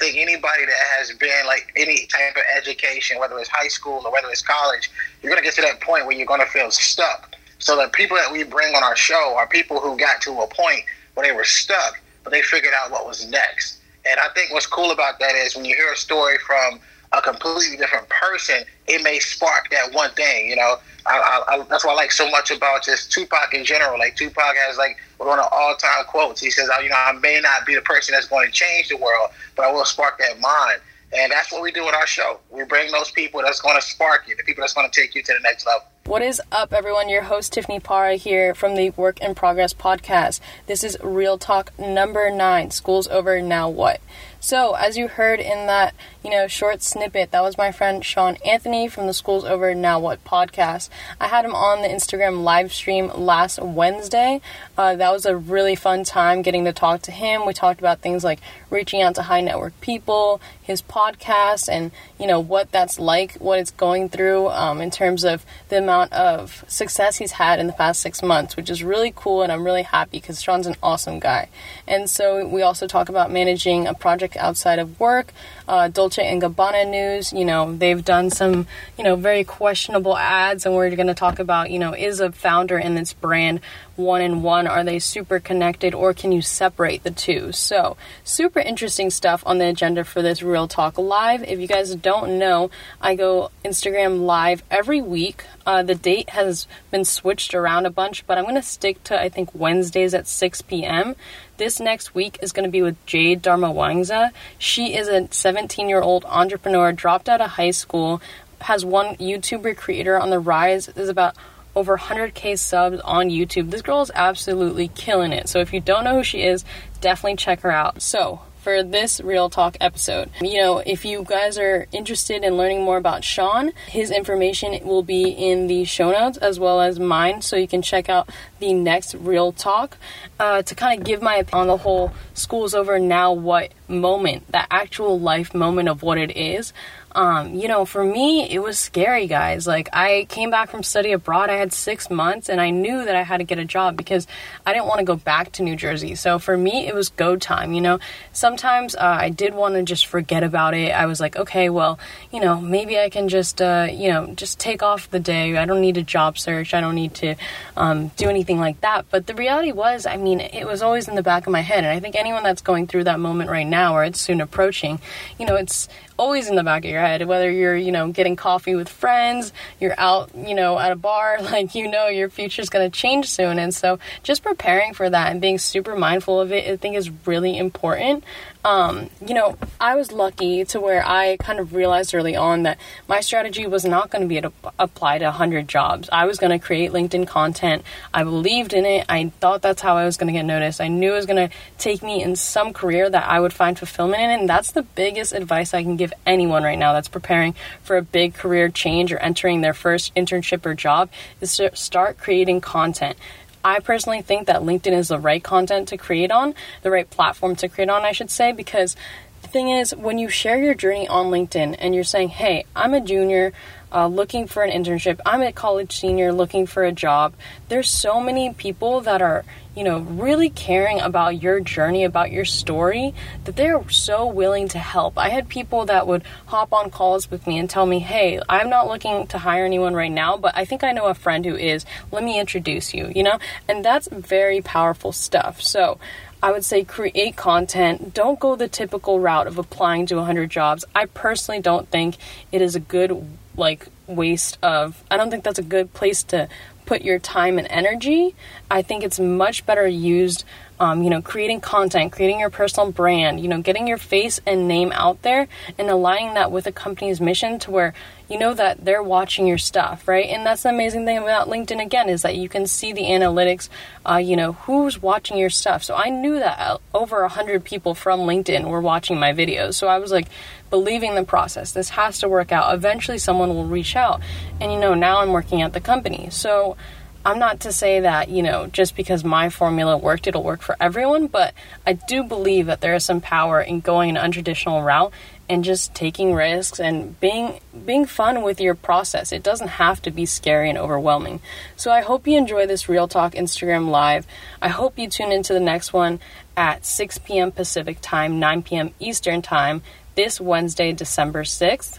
think anybody that has been like any type of education, whether it's high school or whether it's college, you're gonna get to that point where you're gonna feel stuck. So the people that we bring on our show are people who got to a point where they were stuck, but they figured out what was next. And I think what's cool about that is when you hear a story from a completely different person, it may spark that one thing. You know, I, I, that's what I like so much about just Tupac in general. Like Tupac has like one of all time quotes. He says, "You know, I may not be the person that's going to change the world, but I will spark that mind." And that's what we do with our show. We bring those people that's going to spark you, the people that's going to take you to the next level. What is up, everyone? Your host, Tiffany Para, here from the Work in Progress podcast. This is Real Talk number nine School's Over, Now What? So, as you heard in that, you know, short snippet, that was my friend Sean Anthony from the School's Over Now What podcast. I had him on the Instagram live stream last Wednesday. Uh, that was a really fun time getting to talk to him. We talked about things like reaching out to high net worth people, his podcast, and, you know, what that's like, what it's going through um, in terms of the amount of success he's had in the past six months, which is really cool. And I'm really happy because Sean's an awesome guy. And so we also talk about managing a project outside of work. Uh, Dolce and Gabbana news, you know, they've done some, you know, very questionable ads, and we're going to talk about, you know, is a founder in this brand one in one? Are they super connected, or can you separate the two? So, super interesting stuff on the agenda for this Real Talk Live. If you guys don't know, I go Instagram Live every week. Uh, the date has been switched around a bunch, but I'm going to stick to, I think, Wednesdays at 6 p.m. This next week is going to be with Jade Darmawangsa. She is a 17 year old entrepreneur, dropped out of high school, has one YouTuber creator on the rise, is about over 100k subs on YouTube. This girl is absolutely killing it. So if you don't know who she is, definitely check her out. So, for this Real Talk episode. You know, if you guys are interested in learning more about Sean, his information will be in the show notes as well as mine, so you can check out the next Real Talk uh, to kind of give my opinion on the whole school's over now what moment, that actual life moment of what it is. Um, you know, for me, it was scary, guys. Like, I came back from study abroad. I had six months, and I knew that I had to get a job because I didn't want to go back to New Jersey. So for me, it was go time. You know, sometimes uh, I did want to just forget about it. I was like, okay, well, you know, maybe I can just, uh, you know, just take off the day. I don't need a job search. I don't need to um, do anything like that. But the reality was, I mean, it was always in the back of my head. And I think anyone that's going through that moment right now, or it's soon approaching, you know, it's always in the back of your head. Whether you're, you know, getting coffee with friends, you're out, you know, at a bar, like you know your future's going to change soon. And so just preparing for that and being super mindful of it, I think is really important. Um, you know, I was lucky to where I kind of realized early on that my strategy was not going to be to apply to 100 jobs. I was going to create LinkedIn content. I believed in it. I thought that's how I was going to get noticed. I knew it was going to take me in some career that I would find fulfillment in. And that's the biggest advice I can give anyone right now that's preparing for a big career change or entering their first internship or job is to start creating content. I personally think that LinkedIn is the right content to create on, the right platform to create on, I should say, because the thing is, when you share your journey on LinkedIn and you're saying, hey, I'm a junior, uh, looking for an internship. I'm a college senior looking for a job. There's so many people that are, you know, really caring about your journey, about your story, that they're so willing to help. I had people that would hop on calls with me and tell me, hey, I'm not looking to hire anyone right now, but I think I know a friend who is. Let me introduce you, you know? And that's very powerful stuff. So, I would say create content. Don't go the typical route of applying to 100 jobs. I personally don't think it is a good like waste of I don't think that's a good place to put your time and energy. I think it's much better used um, you know, creating content, creating your personal brand, you know, getting your face and name out there and aligning that with a company's mission to where you know that they're watching your stuff, right? And that's the amazing thing about LinkedIn again is that you can see the analytics, uh, you know, who's watching your stuff. So I knew that uh, over a hundred people from LinkedIn were watching my videos. So I was like, believing the process. This has to work out. Eventually, someone will reach out. And you know, now I'm working at the company. So I'm not to say that, you know, just because my formula worked, it'll work for everyone, but I do believe that there is some power in going an untraditional route and just taking risks and being being fun with your process. It doesn't have to be scary and overwhelming. So I hope you enjoy this Real Talk Instagram live. I hope you tune into the next one at 6 p.m. Pacific time, 9 p.m. Eastern time this Wednesday, December 6th.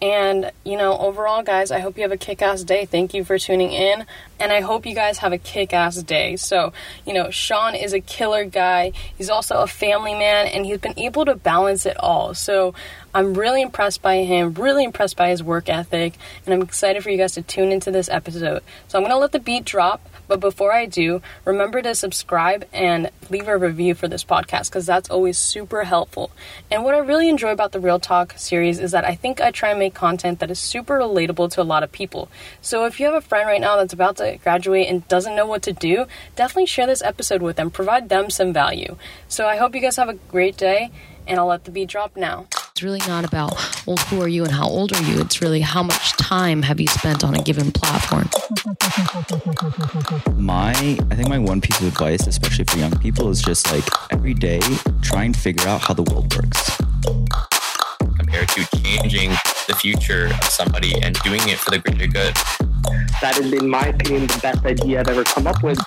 And, you know, overall, guys, I hope you have a kick ass day. Thank you for tuning in. And I hope you guys have a kick ass day. So, you know, Sean is a killer guy. He's also a family man, and he's been able to balance it all. So, I'm really impressed by him, really impressed by his work ethic, and I'm excited for you guys to tune into this episode. So, I'm going to let the beat drop. But before I do, remember to subscribe and leave a review for this podcast because that's always super helpful. And what I really enjoy about the Real Talk series is that I think I try and make content that is super relatable to a lot of people. So if you have a friend right now that's about to graduate and doesn't know what to do, definitely share this episode with them, provide them some value. So I hope you guys have a great day, and I'll let the beat drop now. It's really not about, well, who are you and how old are you? It's really how much time have you spent on a given platform. My, I think my one piece of advice, especially for young people, is just like every day try and figure out how the world works. Compared to changing the future of somebody and doing it for the greater good. That is, in my opinion, the best idea I've ever come up with.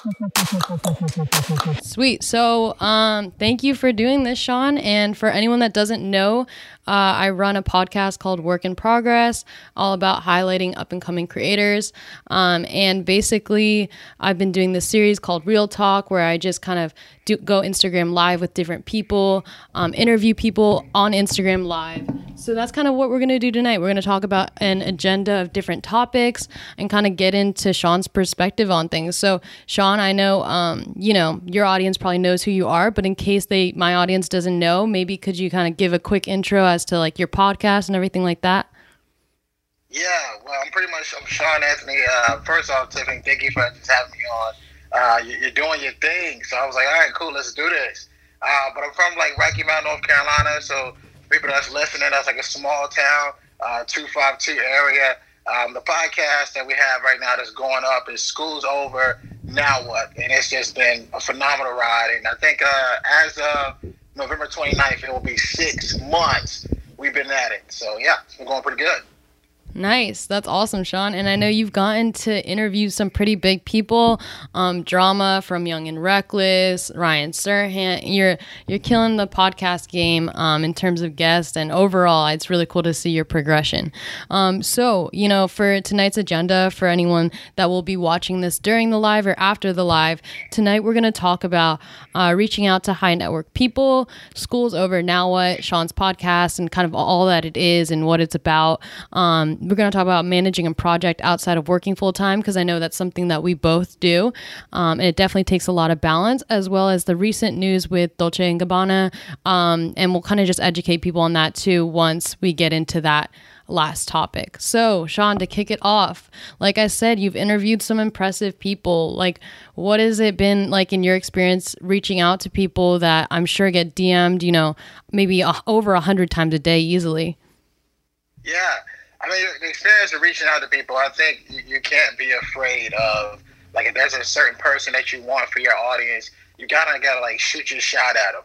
Sweet. So, um, thank you for doing this, Sean. And for anyone that doesn't know, uh, I run a podcast called Work in Progress, all about highlighting up and coming creators. Um, and basically, I've been doing this series called Real Talk, where I just kind of do, go Instagram live with different people, um, interview people on Instagram live. So that's kind of what we're going to do tonight. We're going to talk about an agenda of different topics and kind of get into Sean's perspective on things. So, Sean, I know, um, you know, your audience probably knows who you are, but in case they, my audience doesn't know, maybe could you kind of give a quick intro as to like your podcast and everything like that? Yeah, well, I'm pretty much I'm Sean Anthony. Uh, first off, Tiffany, thank you for just having me on. Uh, you're doing your thing, so I was like, all right, cool, let's do this. Uh, but I'm from like Rocky Mount, North Carolina, so people that's listening, that's like a small town, uh, 252 area. Um, the podcast that we have right now that's going up is School's Over, Now What? And it's just been a phenomenal ride. And I think uh, as of November 29th, it will be six months we've been at it. So, yeah, we're going pretty good. Nice. That's awesome, Sean. And I know you've gotten to interview some pretty big people. Um, drama from Young and Reckless, Ryan Serhant. You're you're killing the podcast game um, in terms of guests and overall. It's really cool to see your progression. Um, so you know, for tonight's agenda, for anyone that will be watching this during the live or after the live, tonight we're going to talk about uh, reaching out to high net worth people. School's over now. What Sean's podcast and kind of all that it is and what it's about. Um, we're going to talk about managing a project outside of working full time because I know that's something that we both do. Um, and it definitely takes a lot of balance, as well as the recent news with Dolce and Gabbana. Um, and we'll kind of just educate people on that too once we get into that last topic. So, Sean, to kick it off, like I said, you've interviewed some impressive people. Like, what has it been like in your experience reaching out to people that I'm sure get DM'd, you know, maybe over a hundred times a day easily? Yeah. I mean, the experience of reaching out to people, I think you, can't be afraid of, like, if there's a certain person that you want for your audience, you gotta, gotta, like, shoot your shot at them.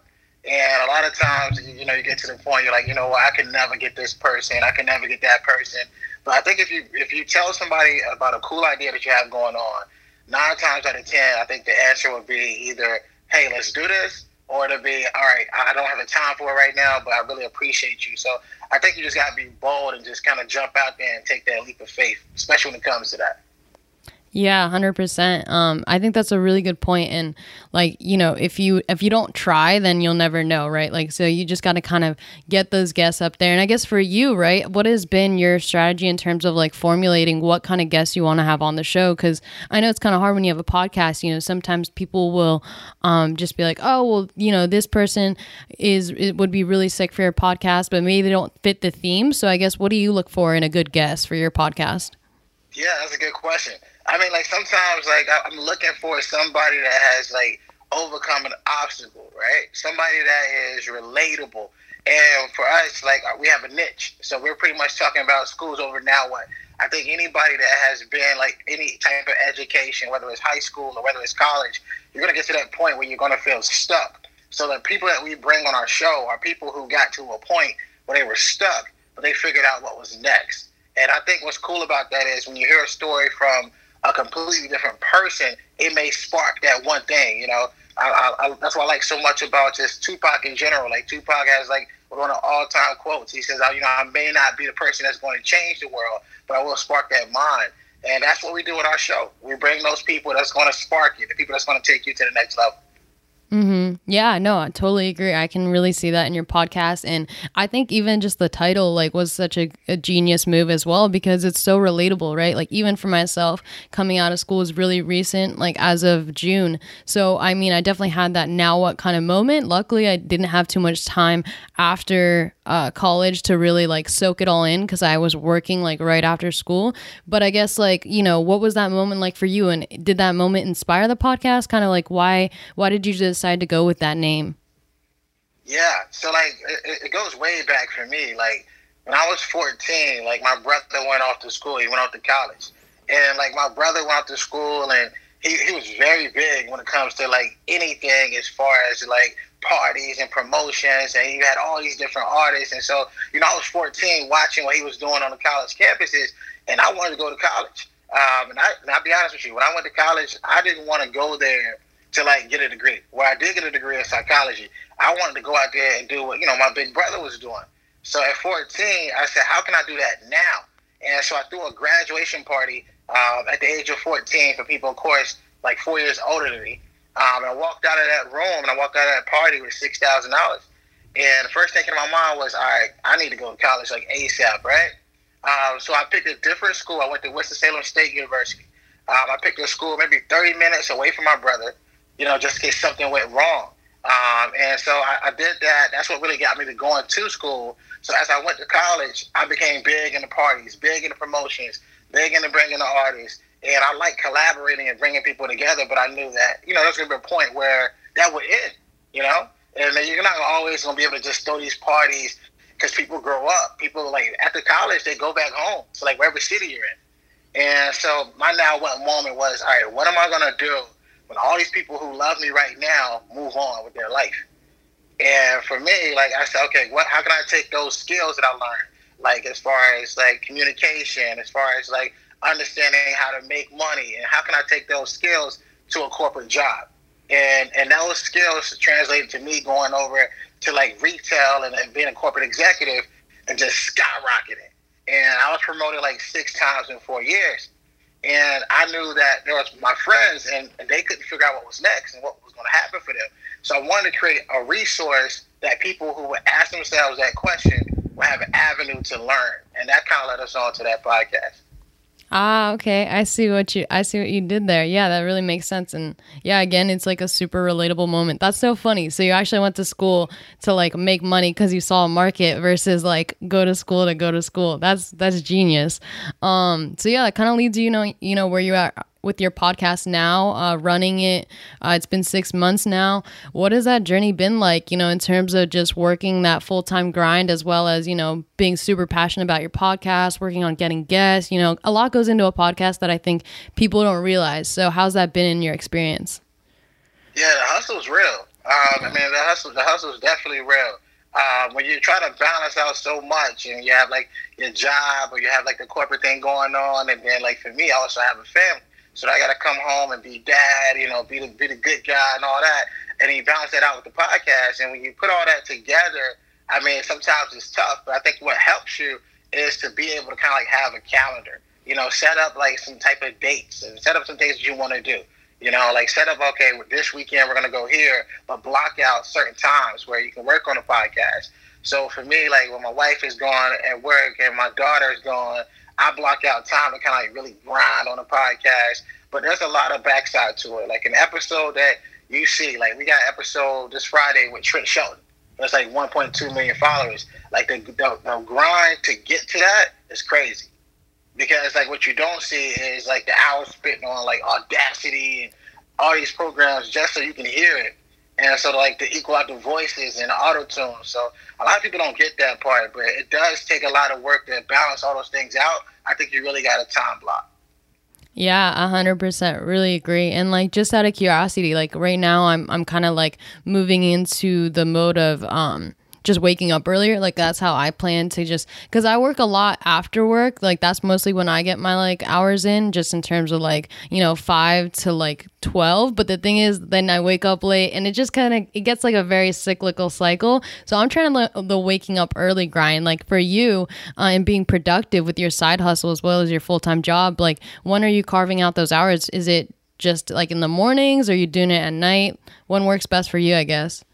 And a lot of times, you know, you get to the point you're like, you know what, I can never get this person, I can never get that person. But I think if you if you tell somebody about a cool idea that you have going on, nine times out of ten, I think the answer would be either, hey, let's do this, or to be, all right, I don't have the time for it right now, but I really appreciate you. So I think you just got to be bold and just kind of jump out there and take that leap of faith, especially when it comes to that. Yeah, 100%. Um I think that's a really good point and like, you know, if you if you don't try, then you'll never know, right? Like so you just got to kind of get those guests up there. And I guess for you, right? What has been your strategy in terms of like formulating what kind of guests you want to have on the show cuz I know it's kind of hard when you have a podcast, you know, sometimes people will um just be like, "Oh, well, you know, this person is it would be really sick for your podcast, but maybe they don't fit the theme." So I guess what do you look for in a good guest for your podcast? Yeah, that's a good question. I mean, like sometimes, like I'm looking for somebody that has like overcome an obstacle, right? Somebody that is relatable. And for us, like uh, we have a niche, so we're pretty much talking about schools over now. What I think anybody that has been like any type of education, whether it's high school or whether it's college, you're gonna get to that point where you're gonna feel stuck. So the people that we bring on our show are people who got to a point where they were stuck, but they figured out what was next. And I think what's cool about that is when you hear a story from a completely different person, it may spark that one thing. You know, I, I, I, that's what I like so much about just Tupac in general. Like Tupac has like one of all-time quotes. He says, "You know, I may not be the person that's going to change the world, but I will spark that mind." And that's what we do with our show. We bring those people that's going to spark you, the people that's going to take you to the next level. Mm-hmm. Yeah, no, I totally agree. I can really see that in your podcast, and I think even just the title like was such a, a, genius move as well because it's so relatable, right? Like even for myself, coming out of school is really recent, like as of June. So I mean, I definitely had that now what kind of moment. Luckily, I didn't have too much time after uh, college to really like soak it all in because I was working like right after school. But I guess like you know, what was that moment like for you, and did that moment inspire the podcast? Kind of like why why did you decide to go with that name? Yeah, so like it, it goes way back for me. Like when I was 14, like my brother went off to school. He went off to college, and like my brother went off to school and. He, he was very big when it comes to like anything as far as like parties and promotions, and you had all these different artists. And so, you know, I was 14 watching what he was doing on the college campuses, and I wanted to go to college. Um, and, I, and I'll be honest with you, when I went to college, I didn't want to go there to like get a degree. Where I did get a degree in psychology, I wanted to go out there and do what you know my big brother was doing. So at 14, I said, how can I do that now? And so I threw a graduation party um, at the age of 14 for people, of course, like four years older than me. Um, and I walked out of that room and I walked out of that party with six thousand dollars. And the first thing in my mind was, all right, I need to go to college like ASAP, right? Um, so I picked a different school. I went to Winston Salem State University. Um, I picked a school maybe 30 minutes away from my brother, you know, just in case something went wrong. Um, and so I, I, did that. That's what really got me to going to school. So as I went to college, I became big in the parties, big in the promotions, big in the bringing the artists and I like collaborating and bringing people together. But I knew that you know there's gonna be a point where that would end, you know, and you're not always gonna be able to just throw these parties because people grow up. People like after college they go back home to like wherever city you're in, and so my now what moment was all right. What am I gonna do when all these people who love me right now move on with their life? And for me, like I said, okay, what? How can I take those skills that I learned, like as far as like communication, as far as like understanding how to make money and how can I take those skills to a corporate job. And and those skills translated to me going over to like retail and, and being a corporate executive and just skyrocketing. And I was promoted like six times in four years. And I knew that there was my friends and, they couldn't figure out what was next and what was going to happen for them. So I wanted to create a resource that people who would ask themselves that question would have an avenue to learn. And that kind of led us on to that podcast. Ah, okay. I see what you I see what you did there. Yeah, that really makes sense. And yeah, again, it's like a super relatable moment. That's so funny. So you actually went to school to like make money because you saw a market versus like go to school to go to school. That's that's genius. Um. So yeah, that kind of leads you know you know where you at with your podcast now, uh, running it. Uh, it's been six months now. What has that journey been like, you know, in terms of just working that full time grind as well as, you know, being super passionate about your podcast, working on getting guests? You know, a lot goes into a podcast that I think people don't realize. So, how's that been in your experience? Yeah, the hustle's real. Um, I mean, the hustle, the hustle is definitely real. Um, when you try to balance out so much and you have like your job or you have like the corporate thing going on, and then like for me, I also have a family. So I got to come home and be dad, you know, be the be the good guy and all that. And he balance that out with the podcast. And when you put all that together, I mean, sometimes it's tough, but I think what helps you is to be able to kind of like have a calendar. You know, set up like some type of dates and set up some things that you want to do. You know, like set up, okay, this weekend we're going to go here, but block out certain times where you can work on a podcast. So for me, like when my wife is gone at work and my daughter is gone, I block out time to kind of like really grind on a podcast. But there's a lot of backside to it. Like an episode that you see, like we got episode this Friday with Trent Shelton. That's like 1.2 million followers. Like the, the, the grind to get to that is crazy. Because like what you don't see is like the hours spent on like Audacity and all these programs just so you can hear it. And so like to equal out the voices and auto tune. So a lot of people don't get that part, but it does take a lot of work to balance all those things out. I think you really got a time block. Yeah, a hundred percent. Really agree. And like, just out of curiosity, like right now, I'm I'm kind of like moving into the mode of um just waking up earlier. Like that's how I plan to just because I work a lot after work. Like that's mostly when I get my like hours in, just in terms of like you know five to like twelve. But the thing is, then I wake up late, and it just kind of it gets like a very cyclical cycle. So I'm trying to the waking up early grind. Like for you uh, and being productive with your side hustle as well as your full time job. Like when are you carving out those hours? Is it just like in the mornings? Or are you doing it at night? When works best for you, I guess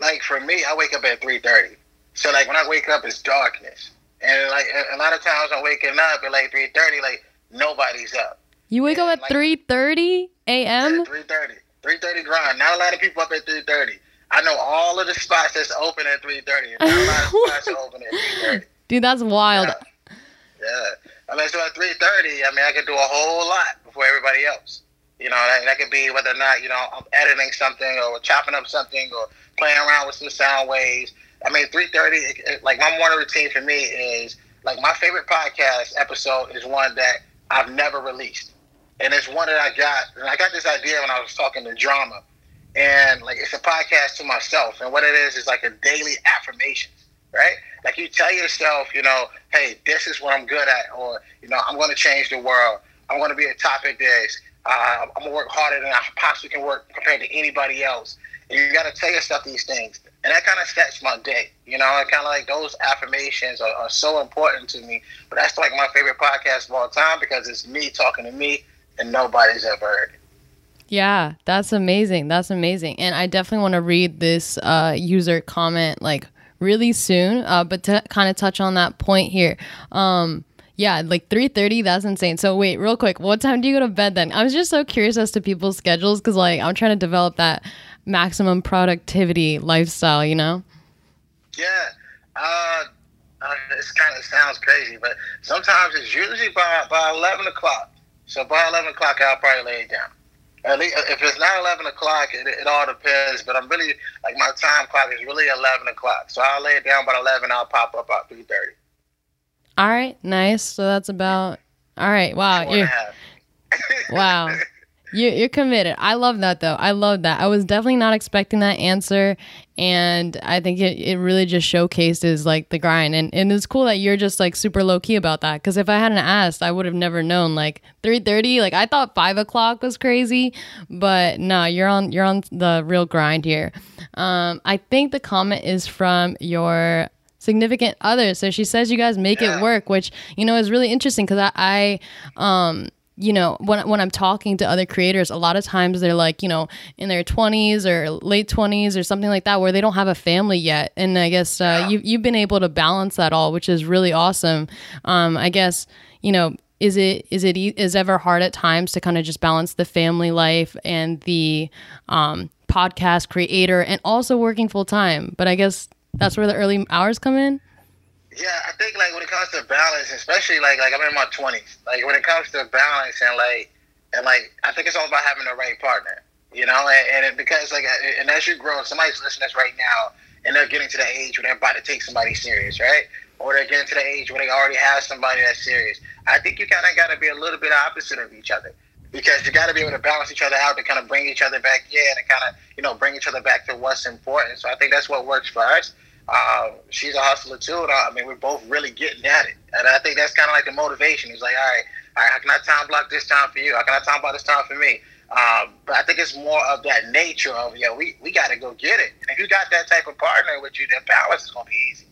like for me, I wake up at three thirty. So like when I wake up, it's darkness, and like a lot of times I'm waking up at like three thirty, like nobody's up. You wake and up at three thirty a.m. Three thirty. Three thirty grind. Not a lot of people up at three thirty. I know all of the spots that's open at three thirty. Not a lot of spots are open at three thirty. Dude, that's wild. Yeah. yeah. I mean, so at three thirty, I mean, I could do a whole lot before everybody else. You know, that, that could be whether or not you know I'm editing something or chopping up something or playing around with some sound waves. I mean, three thirty. Like my morning routine for me is like my favorite podcast episode is one that I've never released, and it's one that I got. And I got this idea when I was talking to Drama, and like it's a podcast to myself. And what it is is like a daily affirmation, right? Like you tell yourself, you know, hey, this is what I'm good at, or you know, I'm going to change the world. I'm going to be a top at this. Uh, I'm gonna work harder than I possibly can work compared to anybody else. And you got to tell yourself these things, and that kind of sets my day. You know, I kind of like those affirmations are, are, so important to me. But that's like my favorite podcast of all time because it's me talking to me, and nobody's ever heard. Yeah, that's amazing. That's amazing, and I definitely want to read this uh, user comment like really soon. Uh, but to kind of touch on that point here. Um, yeah, like 3:30, that's insane. So wait, real quick, what time do you go to bed then? I was just so curious as to people's schedules cuz like I'm trying to develop that maximum productivity lifestyle, you know? Yeah. Uh, uh this kind of sounds crazy, but sometimes it's usually by by 11 o'clock. So by 11 o'clock, I'll probably lay it down. At least if it's not 11 o'clock, it, it all depends. But I'm really like my time clock is really 11 o'clock. So I'll lay it down by 11. I'll pop up about 3:30. All right, nice. So that's about. All right, wow. you wow. You, you're committed. I love that though. I love that. I was definitely not expecting that answer, and I think it, it really just showcases like the grind. And, and it's cool that you're just like super low key about that. Because if I hadn't asked, I would have never known. Like three thirty, like I thought five o'clock was crazy, but no, you're on you're on the real grind here. Um, I think the comment is from your significant other. So she says you guys make yeah. it work, which you know is really interesting because I, I um you know when when I'm talking to other creators, a lot of times they're like you know in their 20s or late 20s or something like that where they don't have a family yet, and I guess uh, you you've been able to balance that all, which is really awesome. Um, I guess you know is it is it is ever hard at times to kind of just balance the family life and the um, podcast creator and also working full time? But I guess that's where the early hours come in. Yeah, I think like when it comes to balance, especially like like I'm in my twenties. Like when it comes to balance and like and like I think it's all about having the right partner. You know, and, and it, because like and as you grow, somebody's listening to us right now, and they're getting to the age where they're about to take somebody serious, right? Or they're getting to the age where they already have somebody that's serious. I think you kind of got to be a little bit opposite of each other because you got to be able to balance each other out to kind of bring each other back in and kind of you know bring each other back to what's important. So I think that's what works for us. Uh, she's a hustler too. And I, mean, we're both really getting at it, and I think that's kind of like the motivation. He's like, all right, all right, how can I time block this time for you? How can I time block this time for me? Um, but I think it's more of that nature of yeah, we, we got to go get it. And if you got that type of partner with you, then balance is gonna be easy.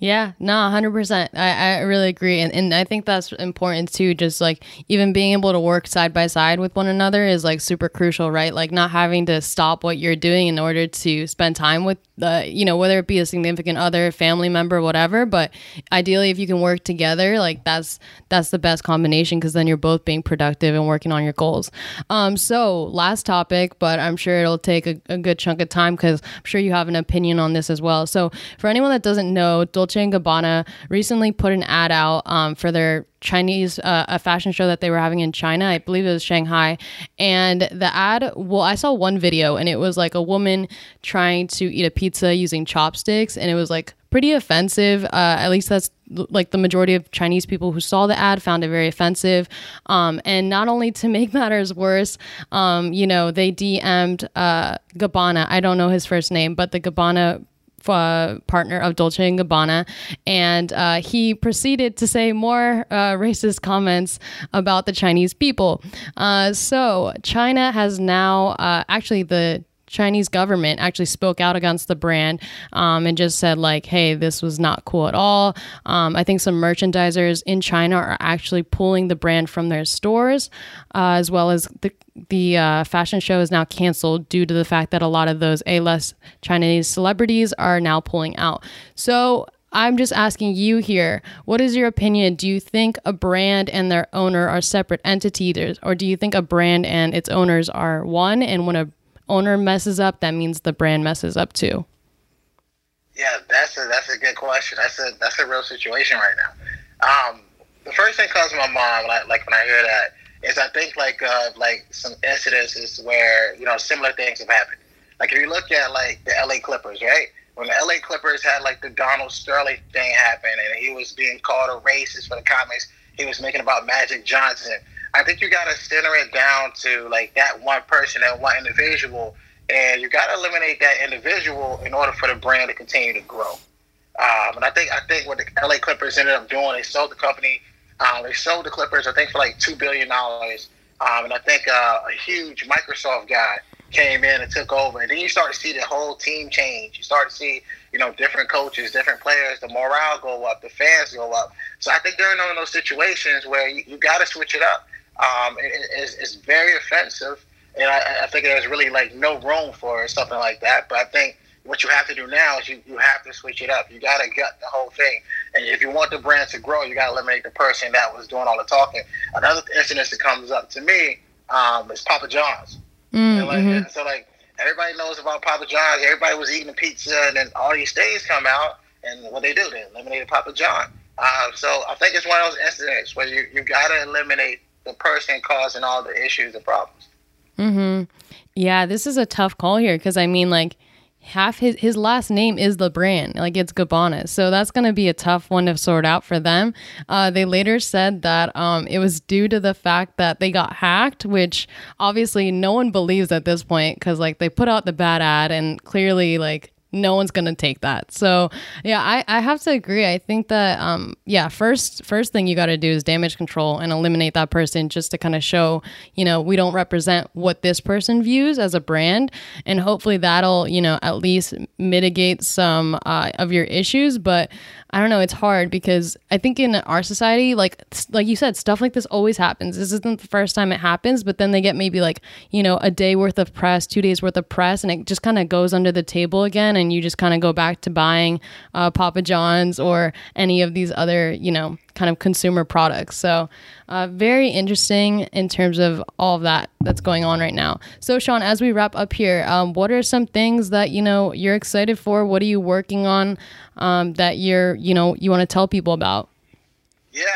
Yeah, no, 100%. I, I really agree. And, and I think that's important too. Just like even being able to work side by side with one another is like super crucial, right? Like not having to stop what you're doing in order to spend time with you know, whether it be a significant other, family member, whatever. But ideally, if you can work together, like that's, that's the best combination because then you're both being productive and working on your goals. Um, so last topic, but I'm sure it'll take a, a good chunk of time because I'm sure you have an opinion on this as well. So for anyone that doesn't know, Dolce and Gabbana recently put an ad out um, for their Chinese uh, a fashion show that they were having in China. I believe it was Shanghai, and the ad. Well, I saw one video, and it was like a woman trying to eat a pizza using chopsticks, and it was like pretty offensive. Uh, at least that's like the majority of Chinese people who saw the ad found it very offensive. Um, and not only to make matters worse, um, you know, they DM'd uh, Gabbana. I don't know his first name, but the Gabbana uh, partner of Dolce and Gabbana, and uh, he proceeded to say more uh, racist comments about the Chinese people. Uh, so China has now uh, actually the Chinese government actually spoke out against the brand um, and just said like, "Hey, this was not cool at all." Um, I think some merchandisers in China are actually pulling the brand from their stores, uh, as well as the the uh, fashion show is now canceled due to the fact that a lot of those A-list Chinese celebrities are now pulling out. So. I'm just asking you here, what is your opinion? Do you think a brand and their owner are separate entities, or do you think a brand and its owners are one? And when a owner messes up, that means the brand messes up too? Yeah, that's a that's a good question. That's a that's a real situation right now. Um, the first thing comes to my mind, like, like when I hear that, is I think like uh, like some incidences where you know similar things have happened. Like if you look at like the LA Clippers, right? When the LA Clippers had like the Donald Sterling thing happen, and he was being called a racist for the comments he was making about Magic Johnson. I think you got to center it down to like that one person, that one individual, and you got to eliminate that individual in order for the brand to continue to grow. Um, and I think I think what the LA Clippers ended up doing, they sold the company. Um, they sold the Clippers, I think, for like two billion dollars. Um, and I think uh, a huge Microsoft guy came in and took over. And then you start to see the whole team change. You start to see, you know, different coaches, different players, the morale go up, the fans go up. So I think during one of those situations where you, you got to switch it up um, is, is very offensive. And I, I, think there's really like no room for something like that. But I think what you have to do now is you, you have to switch it up. You got to gut the whole thing. And if you want the brand to grow, you got to eliminate the person that was doing all the talking. Another incident that comes up to me um, is Papa John's. Mm, like, mm-hmm. So like everybody knows about Papa John's. Everybody was eating pizza, and then all these things come out, and what they do, they eliminated Papa John. Uh, so I think it's one of those incidents where you you got to eliminate the person causing all the issues and problems. Mm-hmm. Yeah, this is a tough call here because I mean, like, half his his last name is the brand, like it's Gabbana, so that's going to be a tough one to sort out for them. Uh, they later said that um, it was due to the fact that they got hacked, which obviously no one believes at this point because like they put out the bad ad and clearly like no one's gonna take that. So yeah, I, I have to agree. I think that um yeah, first first thing you gotta do is damage control and eliminate that person just to kind of show, you know, we don't represent what this person views as a brand. And hopefully that'll, you know, at least mitigate some uh, of your issues. But I don't know, it's hard because I think in our society, like like you said, stuff like this always happens. This isn't the first time it happens, but then they get maybe like, you know, a day worth of press, two days worth of press, and it just kind of goes under the table again and you just kind of go back to buying uh, Papa John's or any of these other, you know, kind of consumer products. So, uh, very interesting in terms of all of that that's going on right now. So, Sean, as we wrap up here, um, what are some things that you know you're excited for? What are you working on um, that you're you know you want to tell people about? Yeah.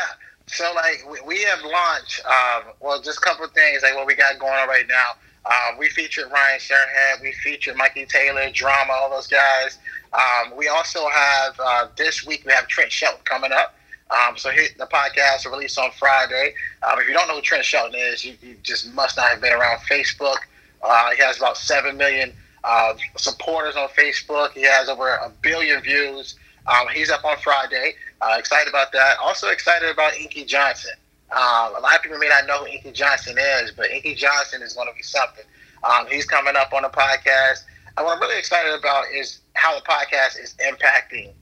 So like we, have launched, um, well, just a couple of things like what we got going on right now. Um, we featured Ryan Serhant, we featured Mikey Taylor, Drama, all those guys. Um, we also have uh, this week we have Trent Shelton coming up. Um, so here, the podcast will release on Friday. Um, if you don't know who Trent Shelton is, you, you, just must not have been around Facebook. Uh, he has about seven million uh, supporters on Facebook. He has over a billion views. Um, he's up on Friday. Uh, excited about that. Also excited about Inky Johnson. Um, a lot of people may not know who Inky Johnson is, but Inky Johnson is going to be something. Um, he's coming up on the podcast. And what I'm really excited about is how the podcast is impacting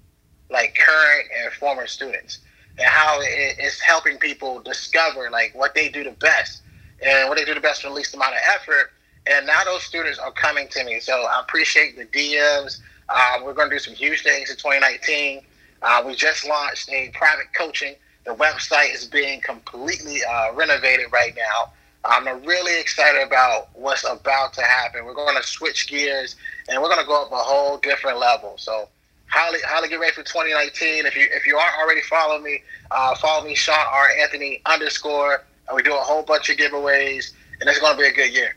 like current and former students and how it's helping people discover like what they do the best and what they do the best with the least amount of effort. And now those students are coming to me. So I appreciate the DMs. Uh, we're going to do some huge things in 2019. Uh, we just launched a private coaching. The website is being completely uh, renovated right now. I'm really excited about what's about to happen. We're going to switch gears and we're going to go up a whole different level. So highly highly get ready for 2019. If you if you aren't already following me, uh, follow me Sean R Anthony underscore. Uh, we do a whole bunch of giveaways, and it's going to be a good year.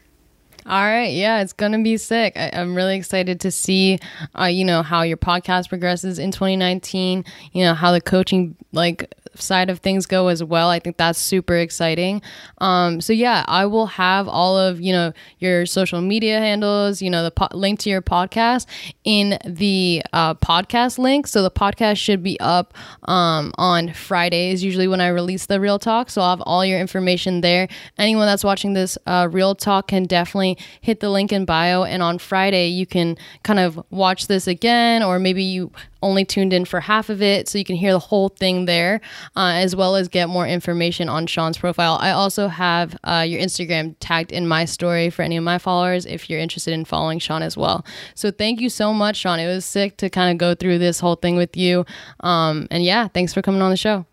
All right, yeah, it's gonna be sick. I, am really excited to see, uh, you know, how your podcast progresses in 2019. You know, how the coaching like side of things go as well. I think that's super exciting. Um, so yeah, I will have all of you know your social media handles, you know, the po- link to your podcast in the uh, podcast link. So the podcast should be up um, on Fridays, usually when I release the Real Talk. So I'll have all your information there. Anyone that's watching this uh, Real Talk can definitely hit the link in bio, and on Friday you can kind of watch this again, or maybe you only tuned in for half of it, so you can hear the whole thing there, uh, as well as get more information on Sean's profile. I also have uh, your Instagram tagged in my story for any of my followers if you're interested in following Sean as well. So thank you so much, Sean. It was sick to kind of go through this whole thing with you. Um, and yeah, thanks for coming on the show.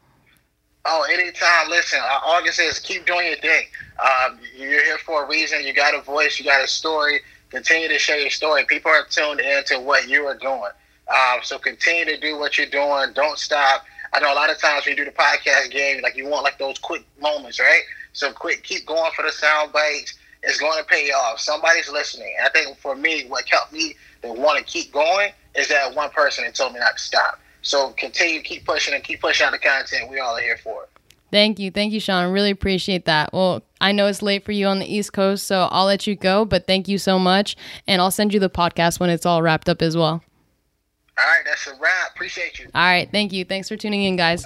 Oh, anytime. Listen, uh, August says keep doing your thing. Um, you're here for a reason. You got a voice. You got a story. Continue to share your story. People are tuned in to what you are doing. Um, so continue to do what you're doing. Don't stop. I know a lot of times when you do the podcast game, like you want like those quick moments, right? So quick, keep going for the sound bites. It's going to pay off. Somebody's listening. I think for me, what helped me to want to keep going is that one person that told me not to stop. So continue, keep pushing, and keep pushing out the content. We all are here for it. Thank you. Thank you, Sean. Really appreciate that. Well, I know it's late for you on the East Coast, so I'll let you go, but thank you so much. And I'll send you the podcast when it's all wrapped up as well. All right, that's a wrap. Appreciate you. All right, thank you. Thanks for tuning in, guys.